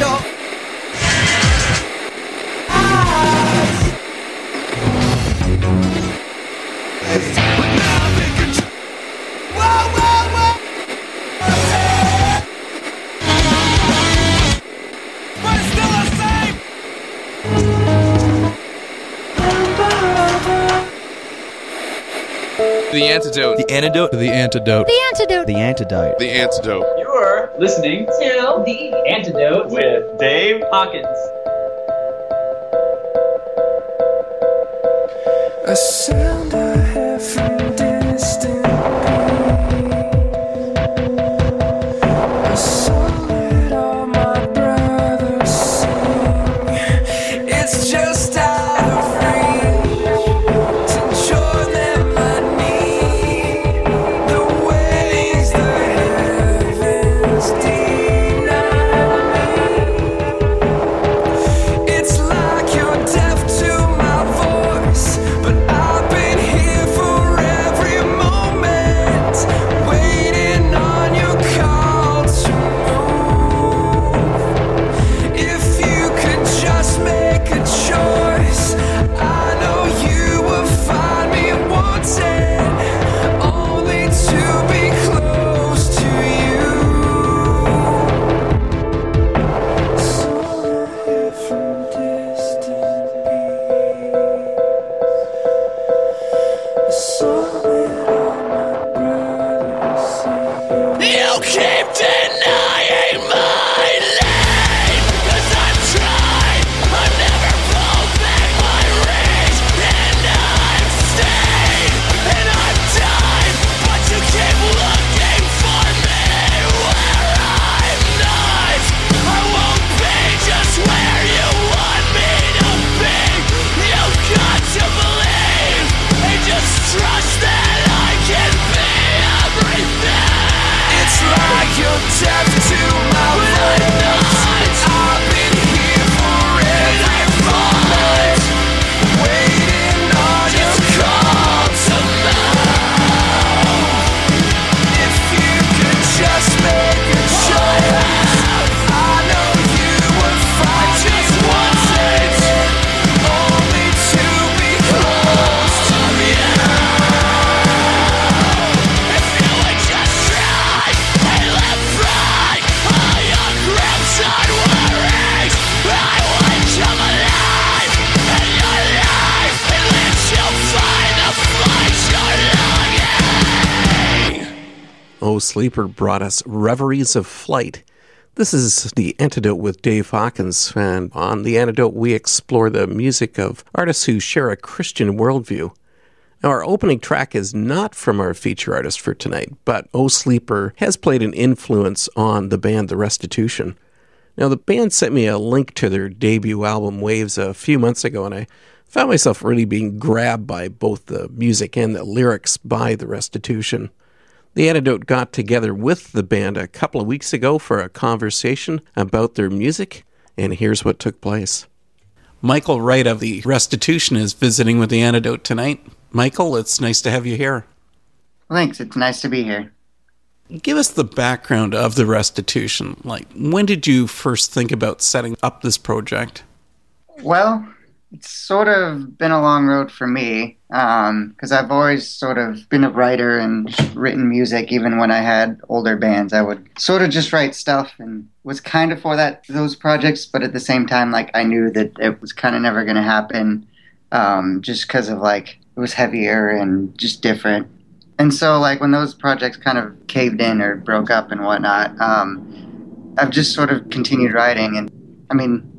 antidote. The antidote. The antidote. The antidote. The antidote. The antidote. The antidote. You're listening to The Antidote with Dave Hawkins. A sound I hear from distant Sleeper brought us Reveries of Flight. This is The Antidote with Dave Hawkins, and on The Antidote, we explore the music of artists who share a Christian worldview. Now, our opening track is not from our feature artist for tonight, but O'Sleeper has played an influence on the band The Restitution. Now, the band sent me a link to their debut album Waves a few months ago, and I found myself really being grabbed by both the music and the lyrics by The Restitution. The Antidote got together with the band a couple of weeks ago for a conversation about their music, and here's what took place. Michael Wright of The Restitution is visiting with The Antidote tonight. Michael, it's nice to have you here. Thanks. It's nice to be here. Give us the background of The Restitution. Like, when did you first think about setting up this project? Well, it's sort of been a long road for me because I've always sort of been a writer and written music. Even when I had older bands, I would sort of just write stuff and was kind of for that those projects. But at the same time, like I knew that it was kind of never going to happen, um, just because of like it was heavier and just different. And so, like when those projects kind of caved in or broke up and whatnot, um, I've just sort of continued writing. And I mean,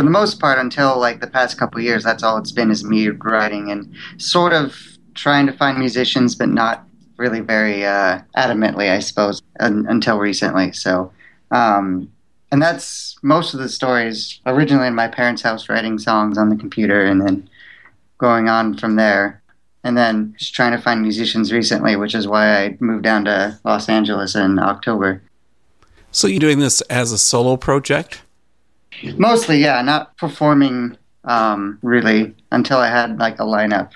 for the most part, until like the past couple years, that's all it's been is me writing and sort of trying to find musicians, but not really very uh, adamantly, I suppose, un- until recently. So, um, and that's most of the stories originally in my parents' house, writing songs on the computer, and then going on from there. And then just trying to find musicians recently, which is why I moved down to Los Angeles in October. So, you're doing this as a solo project? Mostly, yeah, not performing um, really until I had like a lineup.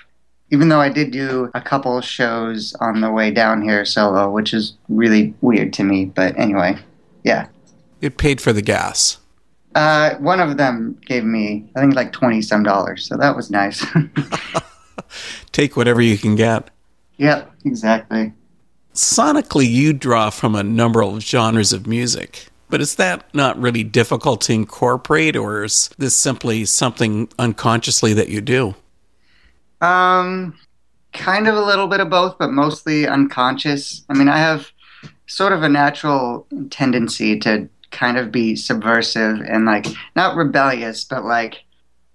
Even though I did do a couple shows on the way down here solo, which is really weird to me. But anyway, yeah. It paid for the gas. Uh, one of them gave me, I think, like twenty some dollars, so that was nice. Take whatever you can get. yep, exactly. Sonically, you draw from a number of genres of music. But is that not really difficult to incorporate, or is this simply something unconsciously that you do? Um, kind of a little bit of both, but mostly unconscious. I mean, I have sort of a natural tendency to kind of be subversive and like not rebellious, but like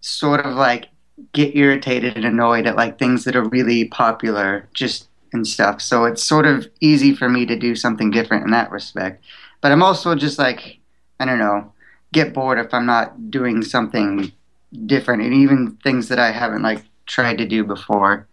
sort of like get irritated and annoyed at like things that are really popular just and stuff. So it's sort of easy for me to do something different in that respect. But I'm also just like I don't know, get bored if I'm not doing something different and even things that I haven't like tried to do before.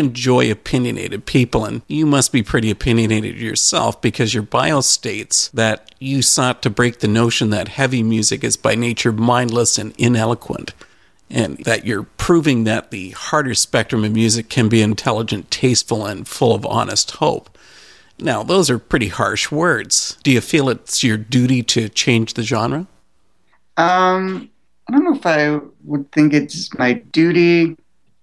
Enjoy opinionated people, and you must be pretty opinionated yourself because your bio states that you sought to break the notion that heavy music is by nature mindless and ineloquent, and that you're proving that the harder spectrum of music can be intelligent, tasteful, and full of honest hope. Now, those are pretty harsh words. Do you feel it's your duty to change the genre? Um, I don't know if I would think it's my duty.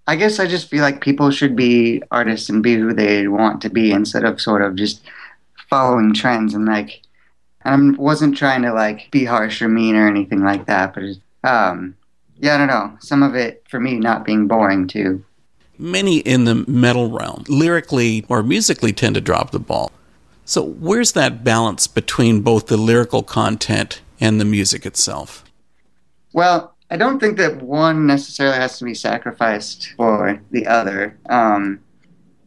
I guess I just feel like people should be artists and be who they want to be instead of sort of just following trends and like. I wasn't trying to like be harsh or mean or anything like that, but um, yeah, I don't know. Some of it for me not being boring too. Many in the metal realm, lyrically or musically, tend to drop the ball. So, where's that balance between both the lyrical content and the music itself? Well, I don't think that one necessarily has to be sacrificed for the other. Um,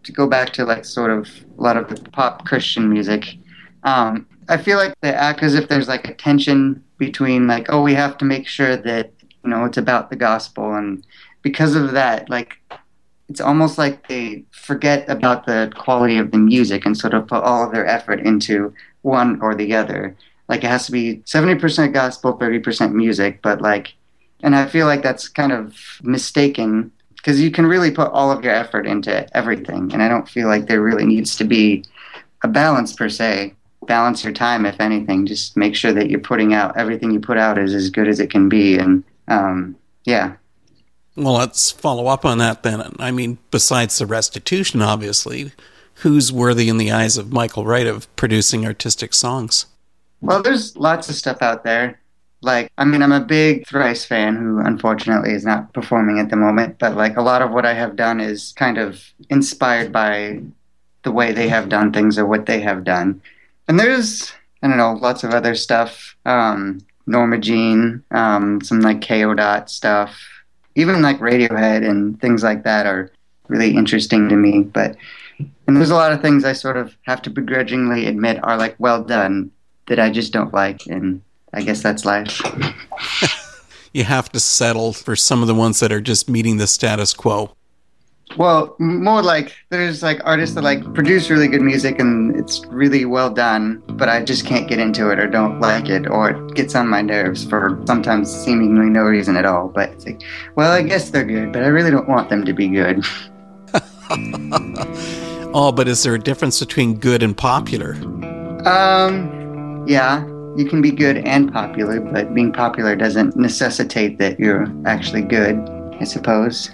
to go back to like sort of a lot of the pop Christian music, um, I feel like they act as if there's like a tension between like, oh, we have to make sure that you know it's about the gospel, and because of that, like it's almost like they forget about the quality of the music and sort of put all of their effort into one or the other. Like it has to be 70% gospel 30% music. But like and i feel like that's kind of mistaken because you can really put all of your effort into everything and i don't feel like there really needs to be a balance per se. Balance your time if anything. Just make sure that you're putting out everything you put out is as good as it can be and um, yeah. Well let's follow up on that then. I mean besides the restitution obviously who's worthy in the eyes of michael wright of producing artistic songs? Well, there's lots of stuff out there. Like, I mean, I'm a big Thrice fan who unfortunately is not performing at the moment, but like a lot of what I have done is kind of inspired by the way they have done things or what they have done. And there's, I don't know, lots of other stuff. Um, Norma Jean, um, some like Kayo Dot stuff, even like Radiohead and things like that are really interesting to me. But, and there's a lot of things I sort of have to begrudgingly admit are like well done that I just don't like, and I guess that's life. you have to settle for some of the ones that are just meeting the status quo. Well, more like there's like artists that like produce really good music and it's really well done, but I just can't get into it or don't like it or it gets on my nerves for sometimes seemingly no reason at all. But it's like, well, I guess they're good, but I really don't want them to be good. oh, but is there a difference between good and popular? Um, yeah, you can be good and popular, but being popular doesn't necessitate that you're actually good, I suppose.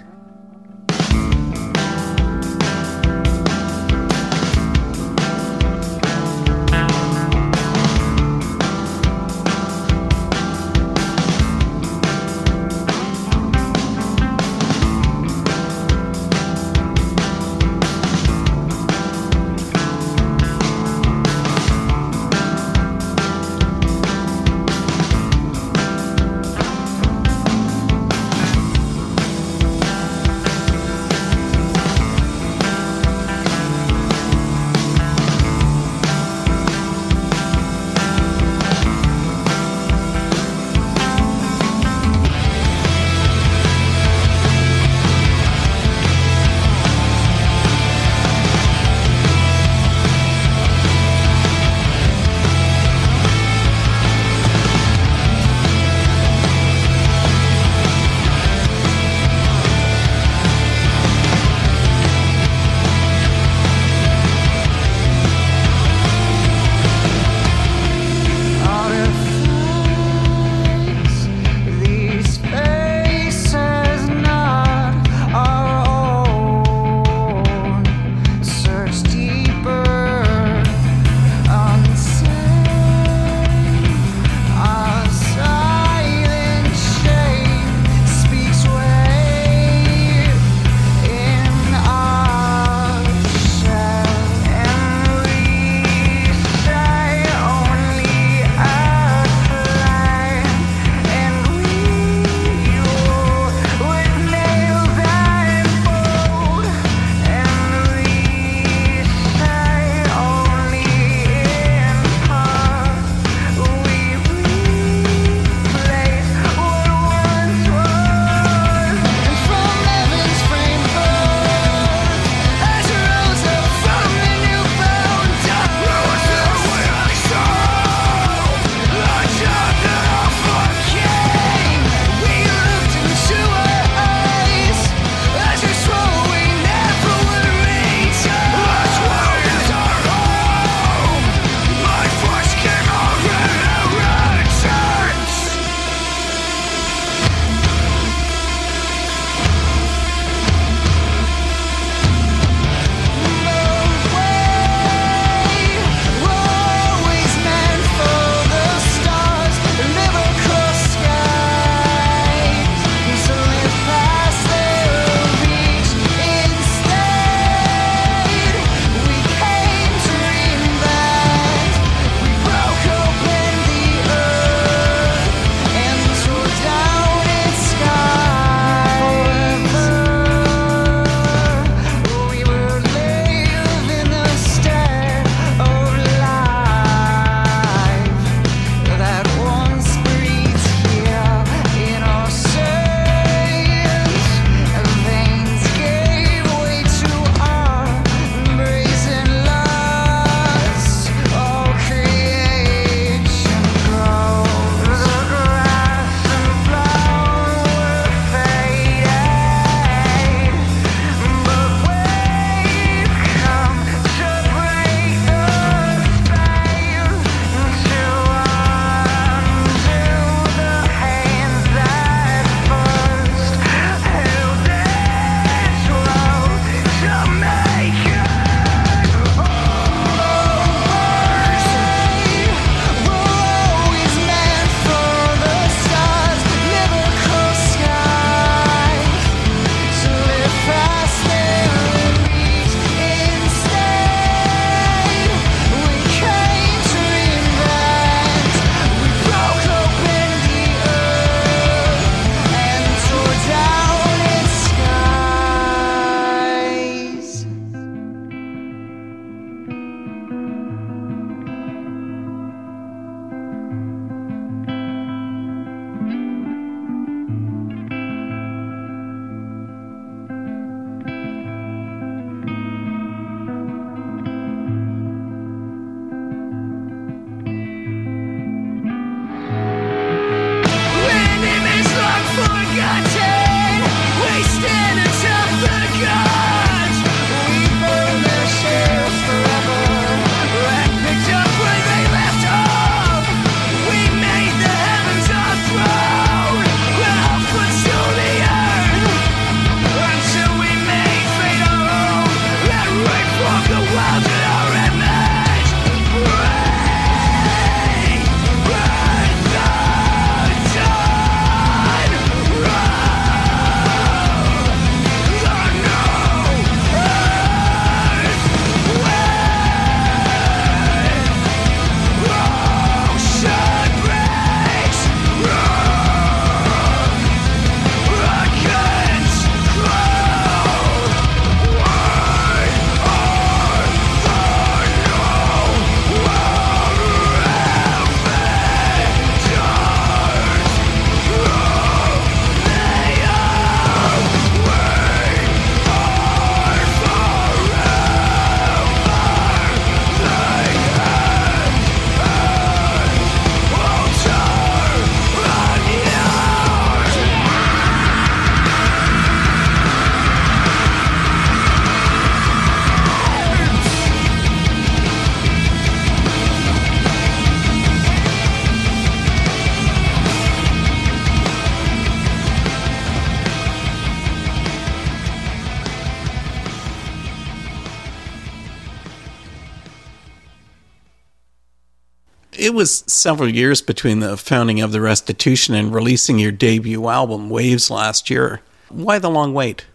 It was several years between the founding of the Restitution and releasing your debut album, Waves, last year. Why the long wait?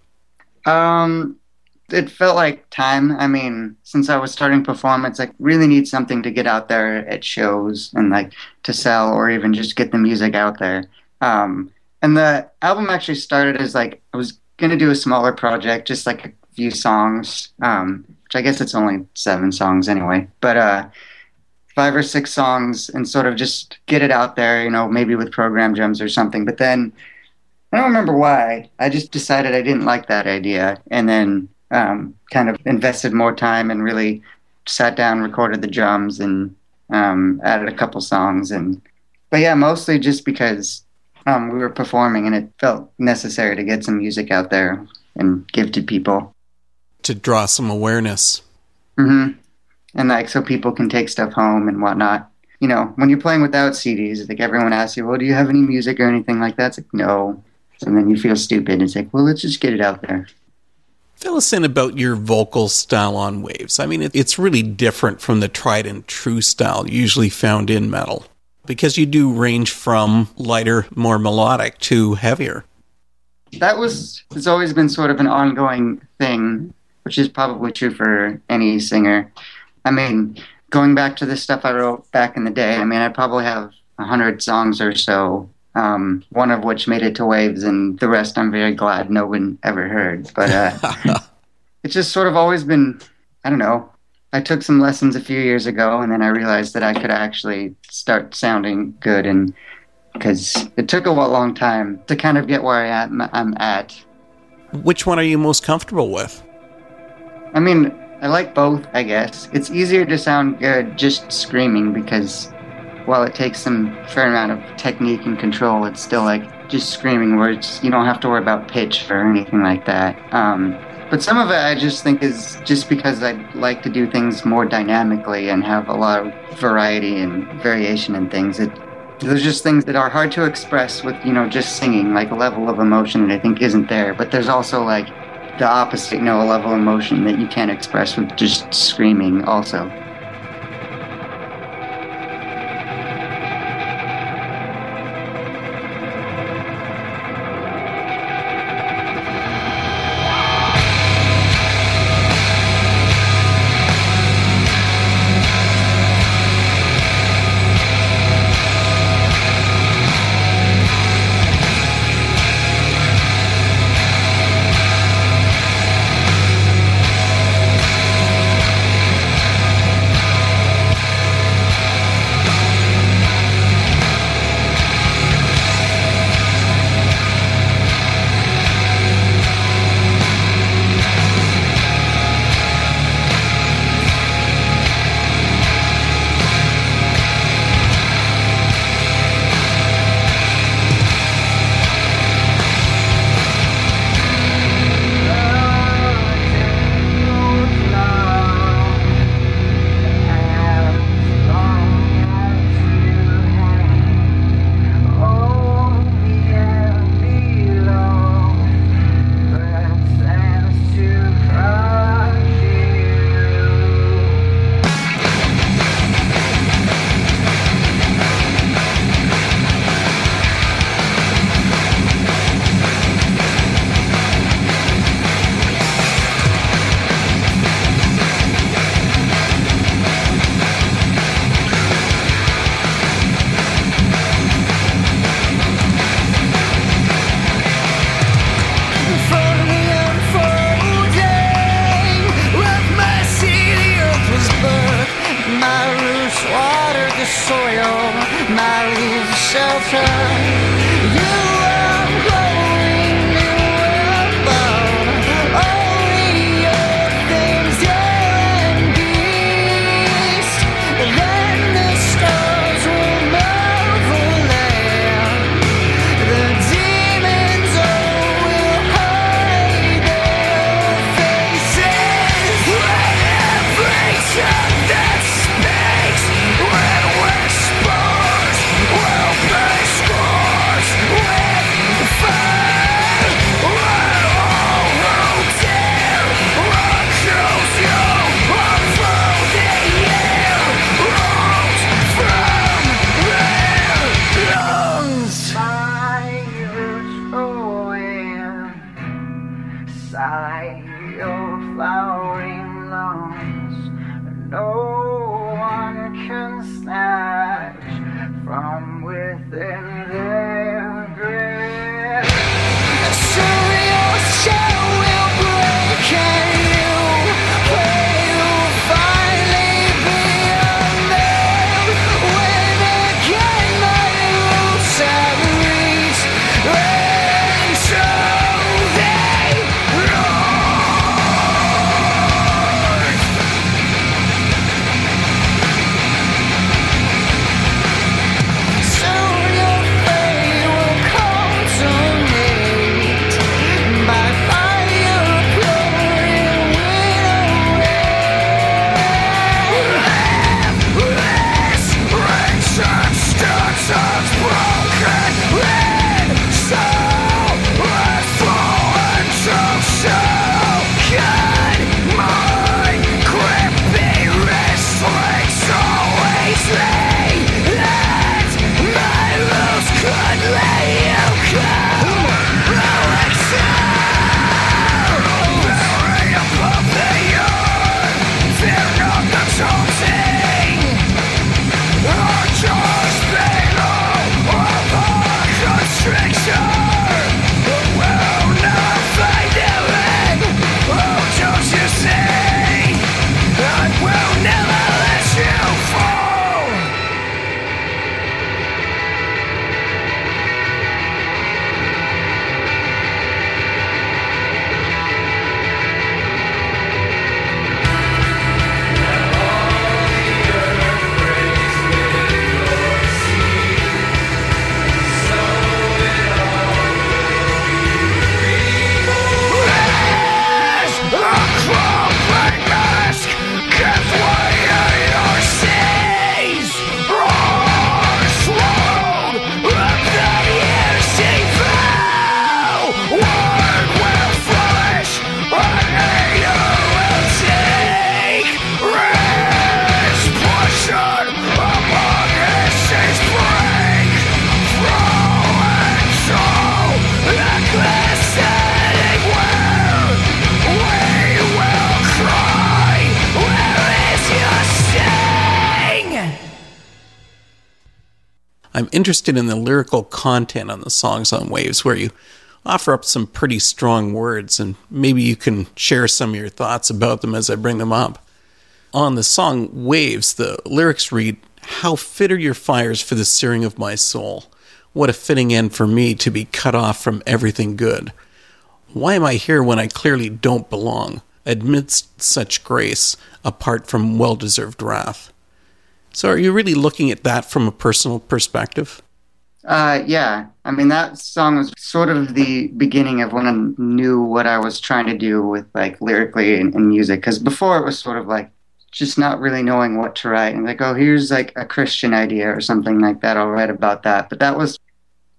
Um, it felt like time. I mean, since I was starting performance, I really need something to get out there at shows and like to sell or even just get the music out there. Um, and the album actually started as like I was gonna do a smaller project, just like a few songs, um, which I guess it's only seven songs anyway, but uh, five or six songs and sort of just get it out there, you know, maybe with program drums or something. But then I don't remember why. I just decided I didn't like that idea, and then um, kind of invested more time and really sat down, recorded the drums, and um, added a couple songs. And but yeah, mostly just because um, we were performing and it felt necessary to get some music out there and give to people to draw some awareness. Mm-hmm. And like so people can take stuff home and whatnot. You know, when you're playing without CDs, like everyone asks you, "Well, do you have any music or anything like that?" It's like no, and then you feel stupid. It's like, well, let's just get it out there. Fill us in about your vocal style on Waves. I mean, it's really different from the tried and true style usually found in metal because you do range from lighter, more melodic to heavier. That was, it's always been sort of an ongoing thing, which is probably true for any singer. I mean, going back to the stuff I wrote back in the day, I mean, I probably have a hundred songs or so um, one of which made it to Waves, and the rest I'm very glad no one ever heard. But uh, it's just sort of always been, I don't know. I took some lessons a few years ago, and then I realized that I could actually start sounding good, and because it took a long time to kind of get where I am, I'm at. Which one are you most comfortable with? I mean, I like both, I guess. It's easier to sound good just screaming because while it takes some fair amount of technique and control, it's still like just screaming words. You don't have to worry about pitch or anything like that. Um, but some of it I just think is just because I like to do things more dynamically and have a lot of variety and variation in things. It there's just things that are hard to express with you know just singing, like a level of emotion that I think isn't there. But there's also like the opposite, you know, a level of emotion that you can't express with just screaming also. I'm interested in the lyrical content on the songs on Waves, where you offer up some pretty strong words, and maybe you can share some of your thoughts about them as I bring them up. On the song Waves, the lyrics read, How fit are your fires for the searing of my soul? What a fitting end for me to be cut off from everything good. Why am I here when I clearly don't belong, amidst such grace, apart from well deserved wrath? So, are you really looking at that from a personal perspective? Uh, yeah. I mean, that song was sort of the beginning of when I knew what I was trying to do with like lyrically and, and music. Because before it was sort of like just not really knowing what to write and like, oh, here's like a Christian idea or something like that. I'll write about that. But that was,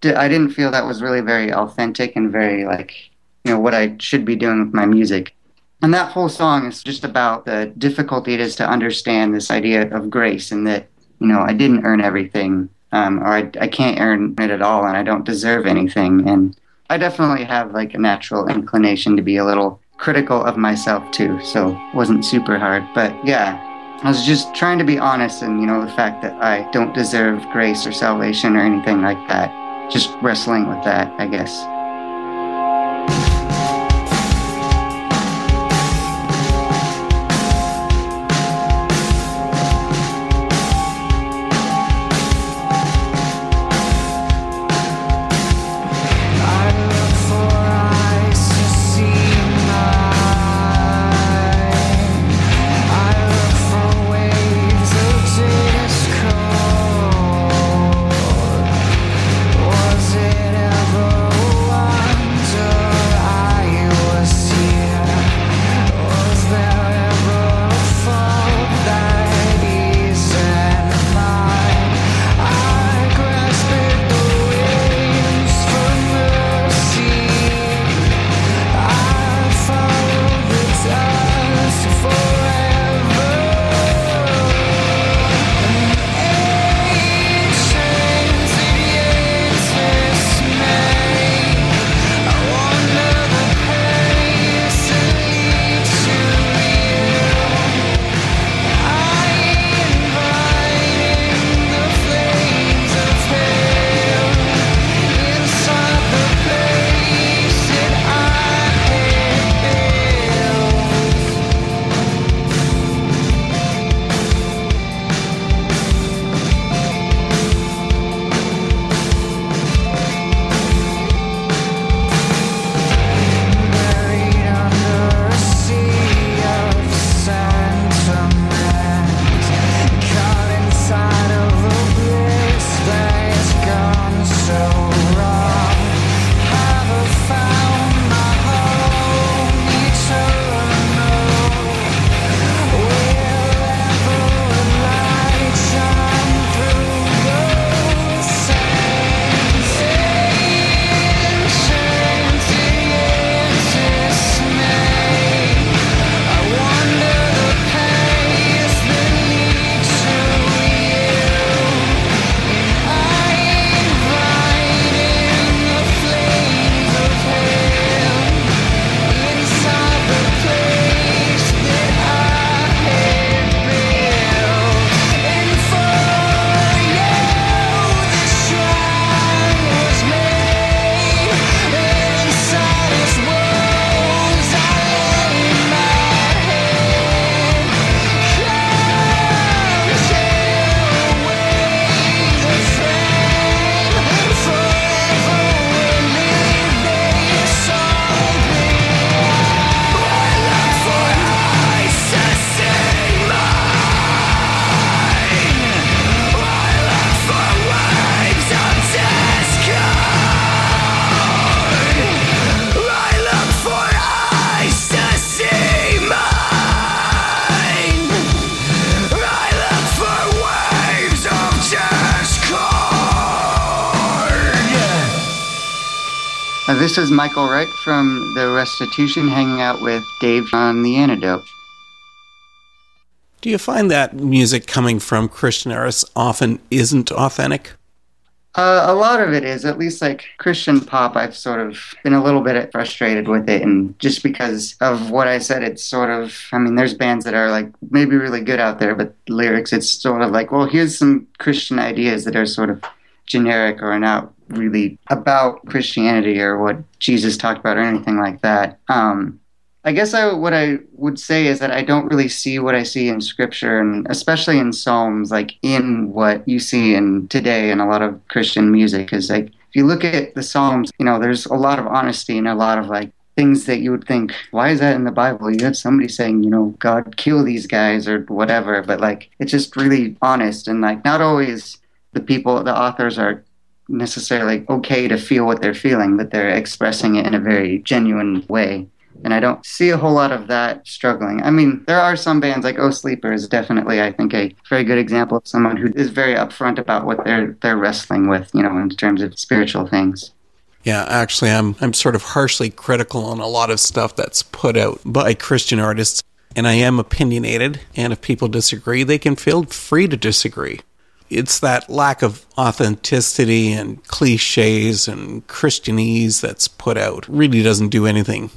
I didn't feel that was really very authentic and very like, you know, what I should be doing with my music. And that whole song is just about the difficulty it is to understand this idea of grace and that, you know, I didn't earn everything um, or I, I can't earn it at all and I don't deserve anything. And I definitely have like a natural inclination to be a little critical of myself too. So it wasn't super hard. But yeah, I was just trying to be honest and, you know, the fact that I don't deserve grace or salvation or anything like that. Just wrestling with that, I guess. Michael Wright from The Restitution hanging out with Dave on The Antidote. Do you find that music coming from Christian artists often isn't authentic? Uh, a lot of it is, at least like Christian pop, I've sort of been a little bit frustrated with it. And just because of what I said, it's sort of, I mean, there's bands that are like maybe really good out there, but lyrics, it's sort of like, well, here's some Christian ideas that are sort of generic or not really about Christianity or what Jesus talked about or anything like that. Um, I guess I, what I would say is that I don't really see what I see in scripture and especially in Psalms, like in what you see in today in a lot of Christian music. Is like, if you look at the Psalms, you know, there's a lot of honesty and a lot of like things that you would think, why is that in the Bible? You have somebody saying, you know, God kill these guys or whatever, but like, it's just really honest and like, not always the people, the authors are necessarily okay to feel what they're feeling, but they're expressing it in a very genuine way and I don't see a whole lot of that struggling. I mean, there are some bands like Oh Sleeper is definitely, I think, a very good example of someone who is very upfront about what they're they're wrestling with, you know, in terms of spiritual things. Yeah, actually, I'm I'm sort of harshly critical on a lot of stuff that's put out by Christian artists, and I am opinionated. And if people disagree, they can feel free to disagree. It's that lack of authenticity and cliches and Christianese that's put out. Really doesn't do anything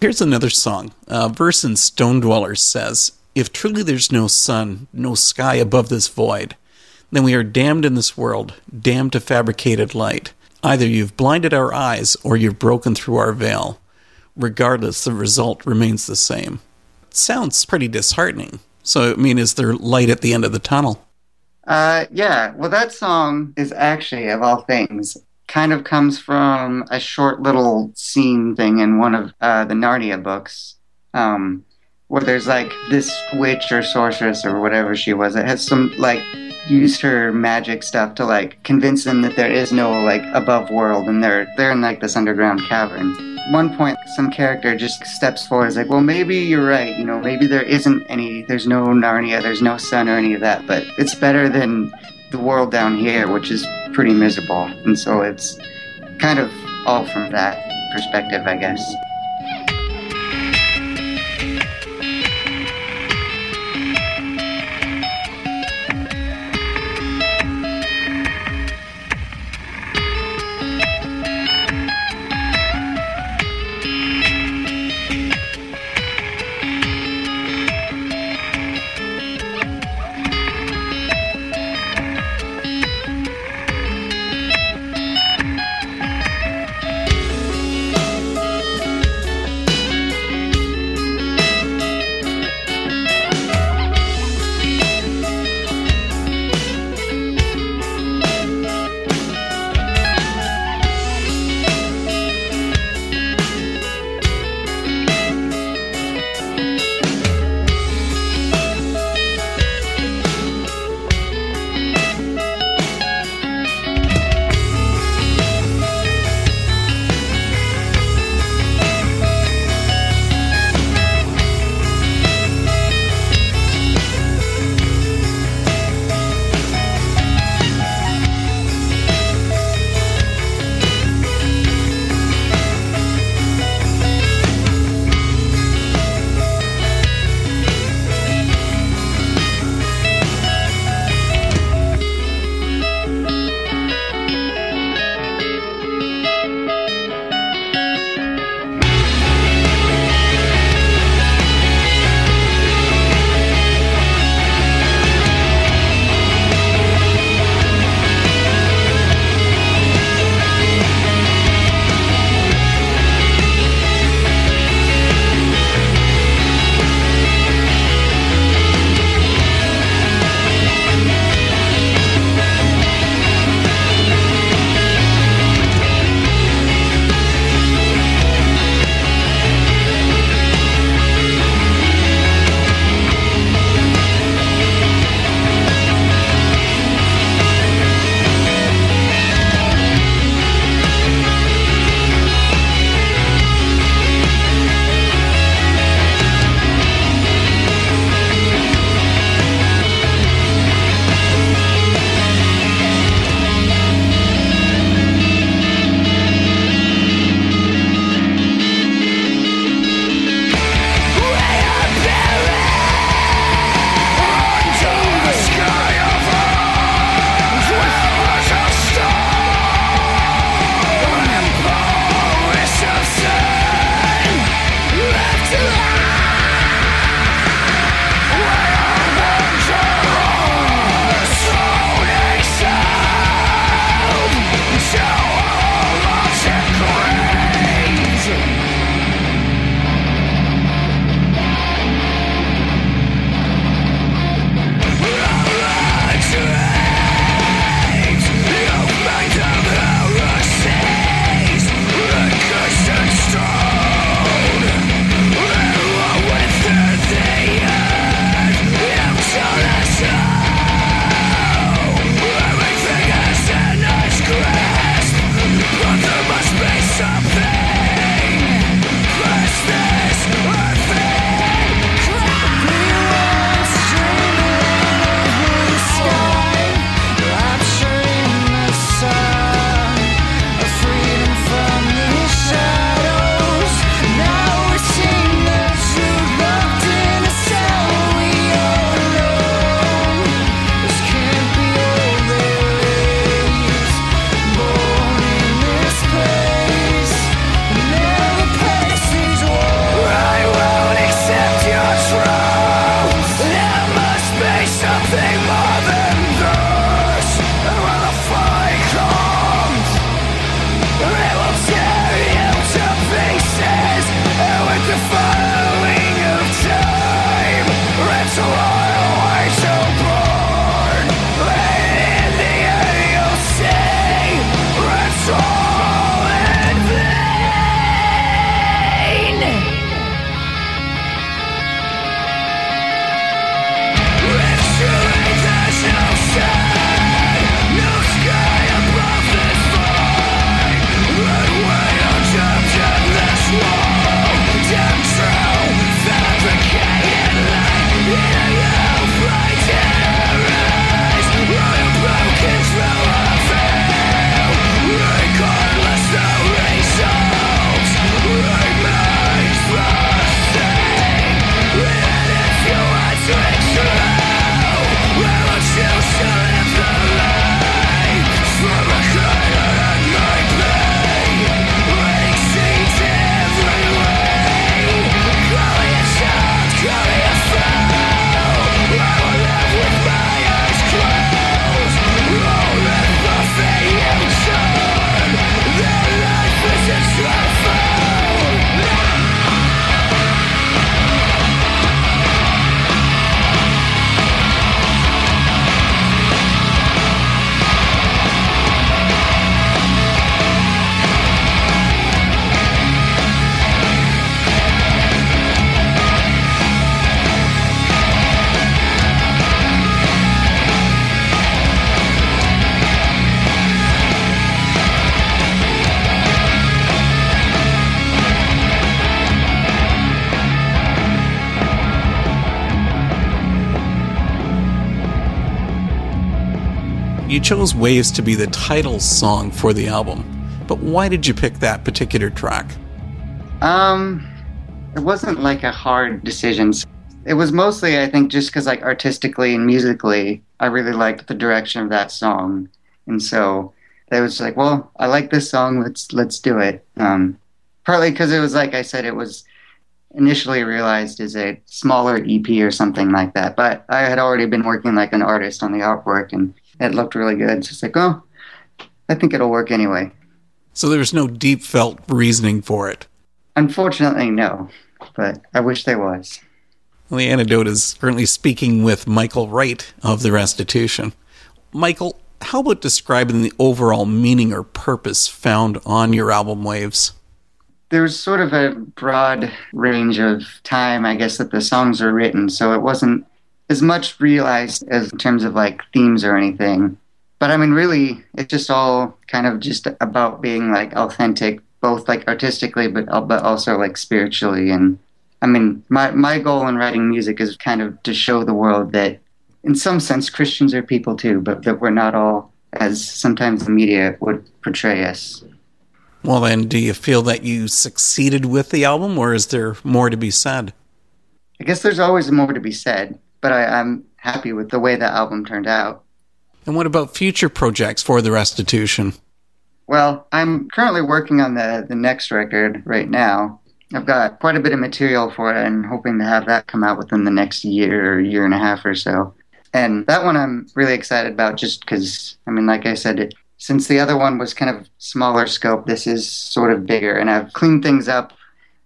Here's another song. A verse in Stone Dwellers says, If truly there's no sun, no sky above this void, then we are damned in this world, damned to fabricated light. Either you've blinded our eyes or you've broken through our veil. Regardless, the result remains the same. Sounds pretty disheartening. So, I mean, is there light at the end of the tunnel? Uh, yeah. Well, that song is actually, of all things, kind of comes from a short little scene thing in one of uh, the Narnia books, um, where there's like this witch or sorceress or whatever she was. It has some like used her magic stuff to like convince them that there is no like above world and they're they're in like this underground cavern. One point, some character just steps forward. and Is like, well, maybe you're right. You know, maybe there isn't any. There's no Narnia. There's no sun or any of that. But it's better than the world down here, which is pretty miserable. And so it's kind of all from that perspective, I guess. Chose Waves to be the title song for the album, but why did you pick that particular track? Um, it wasn't like a hard decision. It was mostly, I think, just because like artistically and musically, I really liked the direction of that song, and so it was like, well, I like this song. Let's let's do it. Um, partly because it was like I said, it was initially realized as a smaller EP or something like that, but I had already been working like an artist on the artwork, and it looked really good. So it's like, oh, I think it'll work anyway. So there was no deep felt reasoning for it. Unfortunately, no, but I wish there was. Well, the antidote is currently speaking with Michael Wright of The Restitution. Michael, how about describing the overall meaning or purpose found on your album Waves? There's sort of a broad range of time, I guess, that the songs are written, so it wasn't as much realized as in terms of like themes or anything. But I mean, really, it's just all kind of just about being like authentic, both like artistically, but uh, but also like spiritually and I mean, my, my goal in writing music is kind of to show the world that, in some sense, Christians are people too, but that we're not all as sometimes the media would portray us. Well, then, do you feel that you succeeded with the album, or is there more to be said? I guess there's always more to be said, but I, I'm happy with the way the album turned out. And what about future projects for the restitution? Well, I'm currently working on the, the next record right now, I've got quite a bit of material for it and hoping to have that come out within the next year or year and a half or so. And that one I'm really excited about just because, I mean, like I said, it, since the other one was kind of smaller scope, this is sort of bigger. And I've cleaned things up.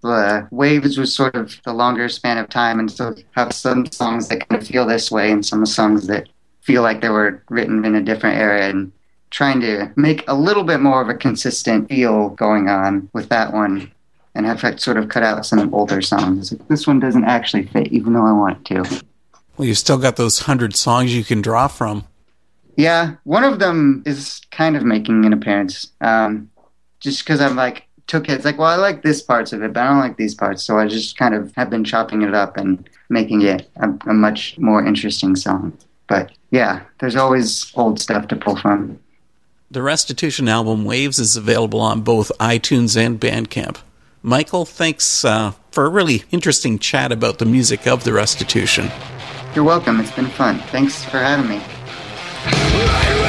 The Waves was sort of the longer span of time, and so have some songs that kind of feel this way and some songs that feel like they were written in a different era. And trying to make a little bit more of a consistent feel going on with that one and have sort of cut out some older songs. This one doesn't actually fit, even though I want it to. Well, you've still got those hundred songs you can draw from. Yeah, one of them is kind of making an appearance. Um, just because I'm like took it, it's like, well, I like this parts of it, but I don't like these parts, so I just kind of have been chopping it up and making it a, a much more interesting song. But yeah, there's always old stuff to pull from. The Restitution album Waves is available on both iTunes and Bandcamp. Michael, thanks uh, for a really interesting chat about the music of the restitution. You're welcome. It's been fun. Thanks for having me.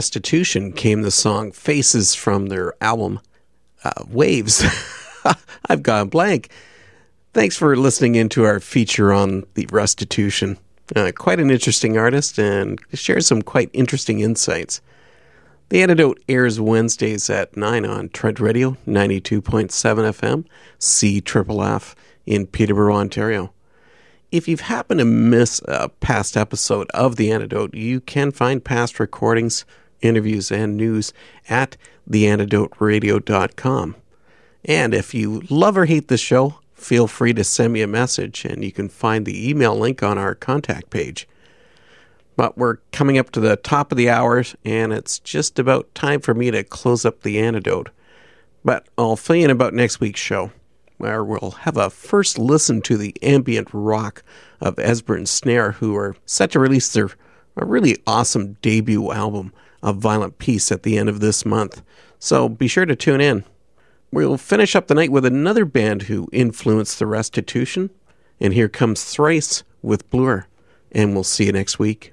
Restitution came the song Faces from their album uh, Waves. I've gone blank. Thanks for listening into our feature on the Restitution. Uh, quite an interesting artist and shares some quite interesting insights. The Antidote airs Wednesdays at 9 on Trent Radio 92.7 FM, C Triple F in Peterborough, Ontario. If you've happened to miss a past episode of The Antidote, you can find past recordings, interviews, and news at theantidoteradio.com. And if you love or hate the show, feel free to send me a message, and you can find the email link on our contact page. But we're coming up to the top of the hours, and it's just about time for me to close up the antidote. But I'll fill you in about next week's show, where we'll have a first listen to the ambient rock of Esbern and Snare, who are set to release their a really awesome debut album of Violent Peace at the end of this month. So be sure to tune in. We'll finish up the night with another band who influenced the restitution. And here comes Thrice with Blur. And we'll see you next week.